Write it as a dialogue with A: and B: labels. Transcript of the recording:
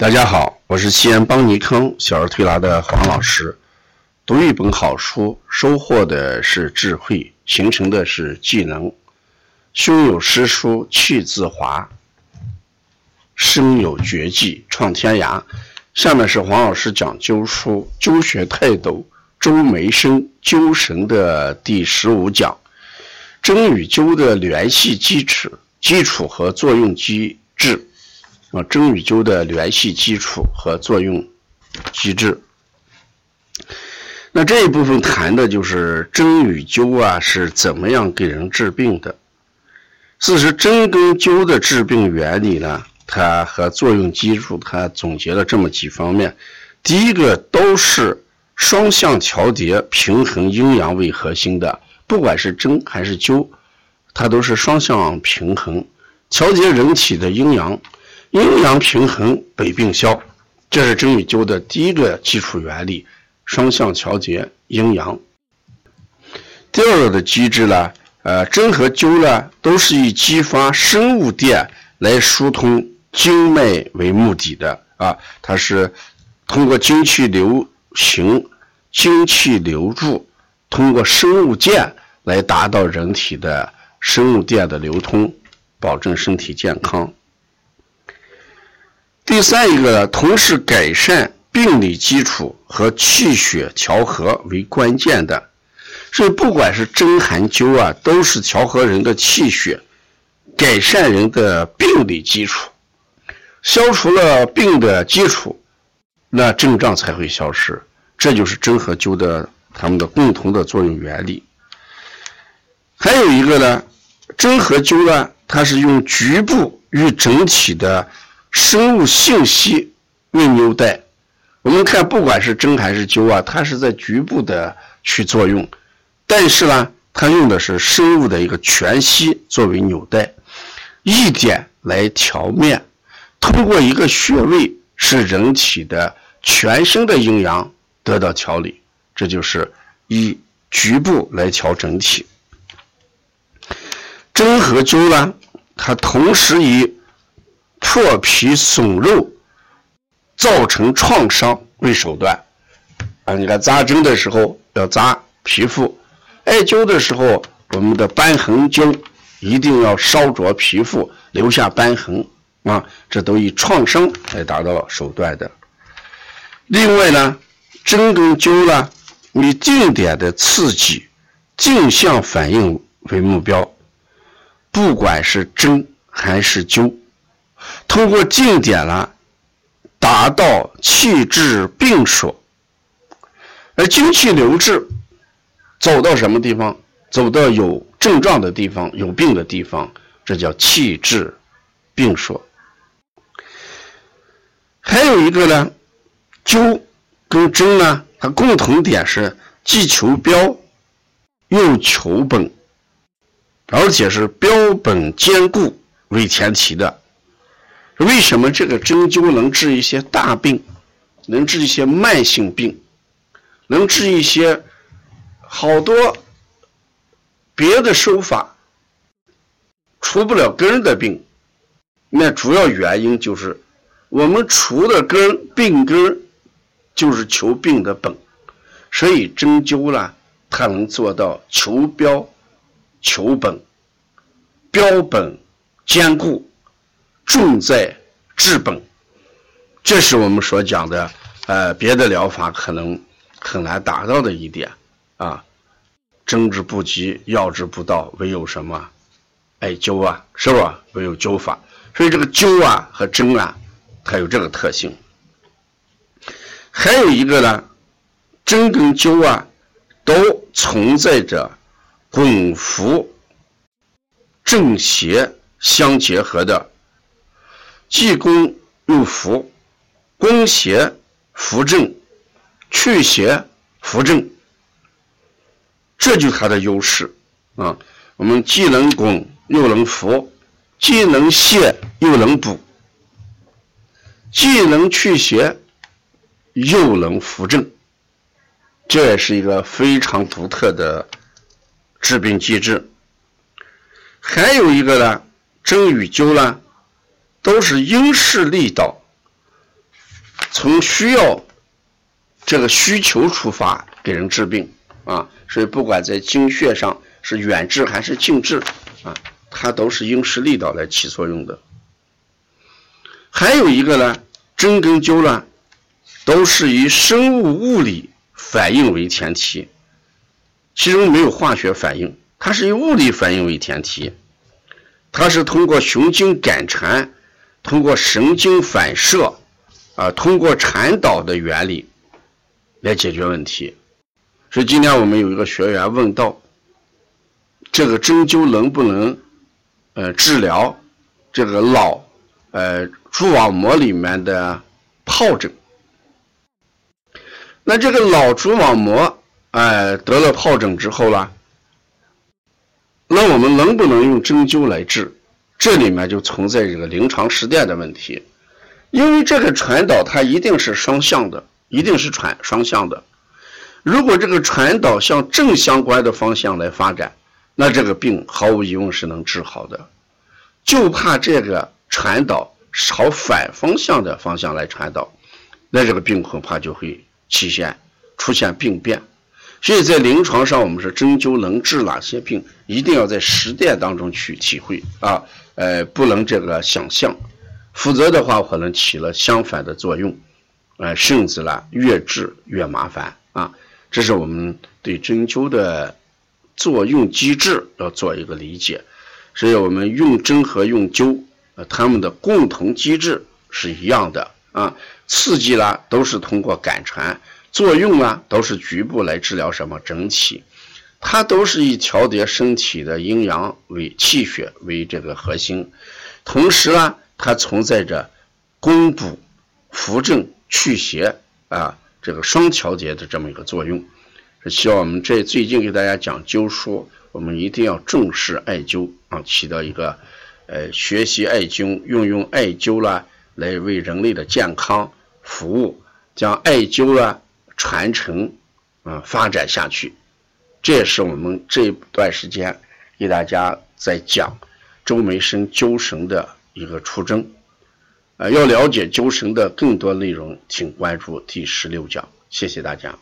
A: 大家好，我是西安邦尼康小儿推拿的黄老师。读一本好书，收获的是智慧，形成的是技能。胸有诗书气自华，身有绝技创天涯。下面是黄老师讲灸书灸学泰斗周梅生灸神的第十五讲：针与灸的联系基础、基础和作用机制。啊，针与灸的联系基础和作用机制。那这一部分谈的就是针与灸啊是怎么样给人治病的。事实针跟灸的治病原理呢，它和作用基础，它总结了这么几方面。第一个都是双向调节、平衡阴阳为核心的，不管是针还是灸，它都是双向平衡，调节人体的阴阳。阴阳平衡，百病消，这是针与灸的第一个基础原理，双向调节阴阳。第二个的机制呢，呃，针和灸呢，都是以激发生物电来疏通经脉为目的的啊，它是通过精气流行、精气流注，通过生物电来达到人体的生物电的流通，保证身体健康。第三一个呢，同时改善病理基础和气血调和为关键的，所以不管是针寒灸啊，都是调和人的气血，改善人的病理基础，消除了病的基础，那症状才会消失。这就是针和灸的它们的共同的作用原理。还有一个呢，针和灸呢，它是用局部与整体的。生物信息为纽带，我们看，不管是针还是灸啊，它是在局部的去作用，但是呢，它用的是生物的一个全息作为纽带，一点来调面，通过一个穴位，使人体的全身的阴阳得到调理，这就是以局部来调整体。针和灸呢，它同时以破皮损肉，造成创伤为手段啊！你看扎针的时候要扎皮肤，艾灸的时候我们的瘢痕灸一定要烧灼皮肤，留下瘢痕啊！这都以创伤来达到手段的。另外呢，针跟灸呢，以定点的刺激、镜像反应为目标，不管是针还是灸。通过静点呢，达到气滞病所，而精气流滞走到什么地方？走到有症状的地方、有病的地方，这叫气滞病所。还有一个呢，灸跟针呢，它共同点是既求标又求本，而且是标本兼顾为前提的。为什么这个针灸能治一些大病，能治一些慢性病，能治一些好多别的手法除不了根的病？那主要原因就是我们除的根病根就是求病的本，所以针灸呢，它能做到求标、求本、标本兼顾。重在治本，这是我们所讲的，呃，别的疗法可能很难达到的一点啊。针之不及，药之不到，唯有什么？艾灸啊，是吧？唯有灸法。所以这个灸啊和针啊，它有这个特性。还有一个呢，针跟灸啊，都存在着滚扶、正邪相结合的。既攻又扶，攻邪扶正，去邪扶正，这就是它的优势啊！我们既能攻又能扶，既能泻又能补，既能去邪又能扶正，这也是一个非常独特的治病机制。还有一个呢，针与灸呢。都是因势利导，从需要这个需求出发给人治病啊，所以不管在经穴上是远治还是近治啊，它都是因势利导来起作用的。还有一个呢，针跟灸呢，都是以生物物理反应为前提，其中没有化学反应，它是以物理反应为前提，它是通过雄经感缠，通过神经反射，啊，通过传导的原理来解决问题。所以今天我们有一个学员问到，这个针灸能不能呃治疗这个脑呃？蛛网膜里面的疱疹，那这个脑蛛网膜哎得了疱疹之后呢，那我们能不能用针灸来治？这里面就存在这个临床实践的问题，因为这个传导它一定是双向的，一定是传双向的。如果这个传导向正相关的方向来发展，那这个病毫无疑问是能治好的。就怕这个传导。朝反方向的方向来传导，那这个病恐怕就会出现出现病变。所以在临床上，我们说针灸能治哪些病，一定要在实践当中去体会啊，呃，不能这个想象，否则的话可能起了相反的作用，呃，甚至呢越治越麻烦啊。这是我们对针灸的作用机制要做一个理解。所以我们用针和用灸。呃它们的共同机制是一样的啊，刺激啦都是通过感传，作用啊都是局部来治疗什么整体，它都是以调节身体的阴阳为气血为这个核心，同时呢，它存在着攻补、扶正、祛邪啊这个双调节的这么一个作用。是希望我们这最近给大家讲灸书，我们一定要重视艾灸啊，起到一个。呃，学习艾灸，运用艾灸啦，来为人类的健康服务，将艾灸啦传承，啊，发展下去。这也是我们这段时间给大家在讲周梅生灸绳的一个出征。呃，要了解灸绳的更多内容，请关注第十六讲。谢谢大家。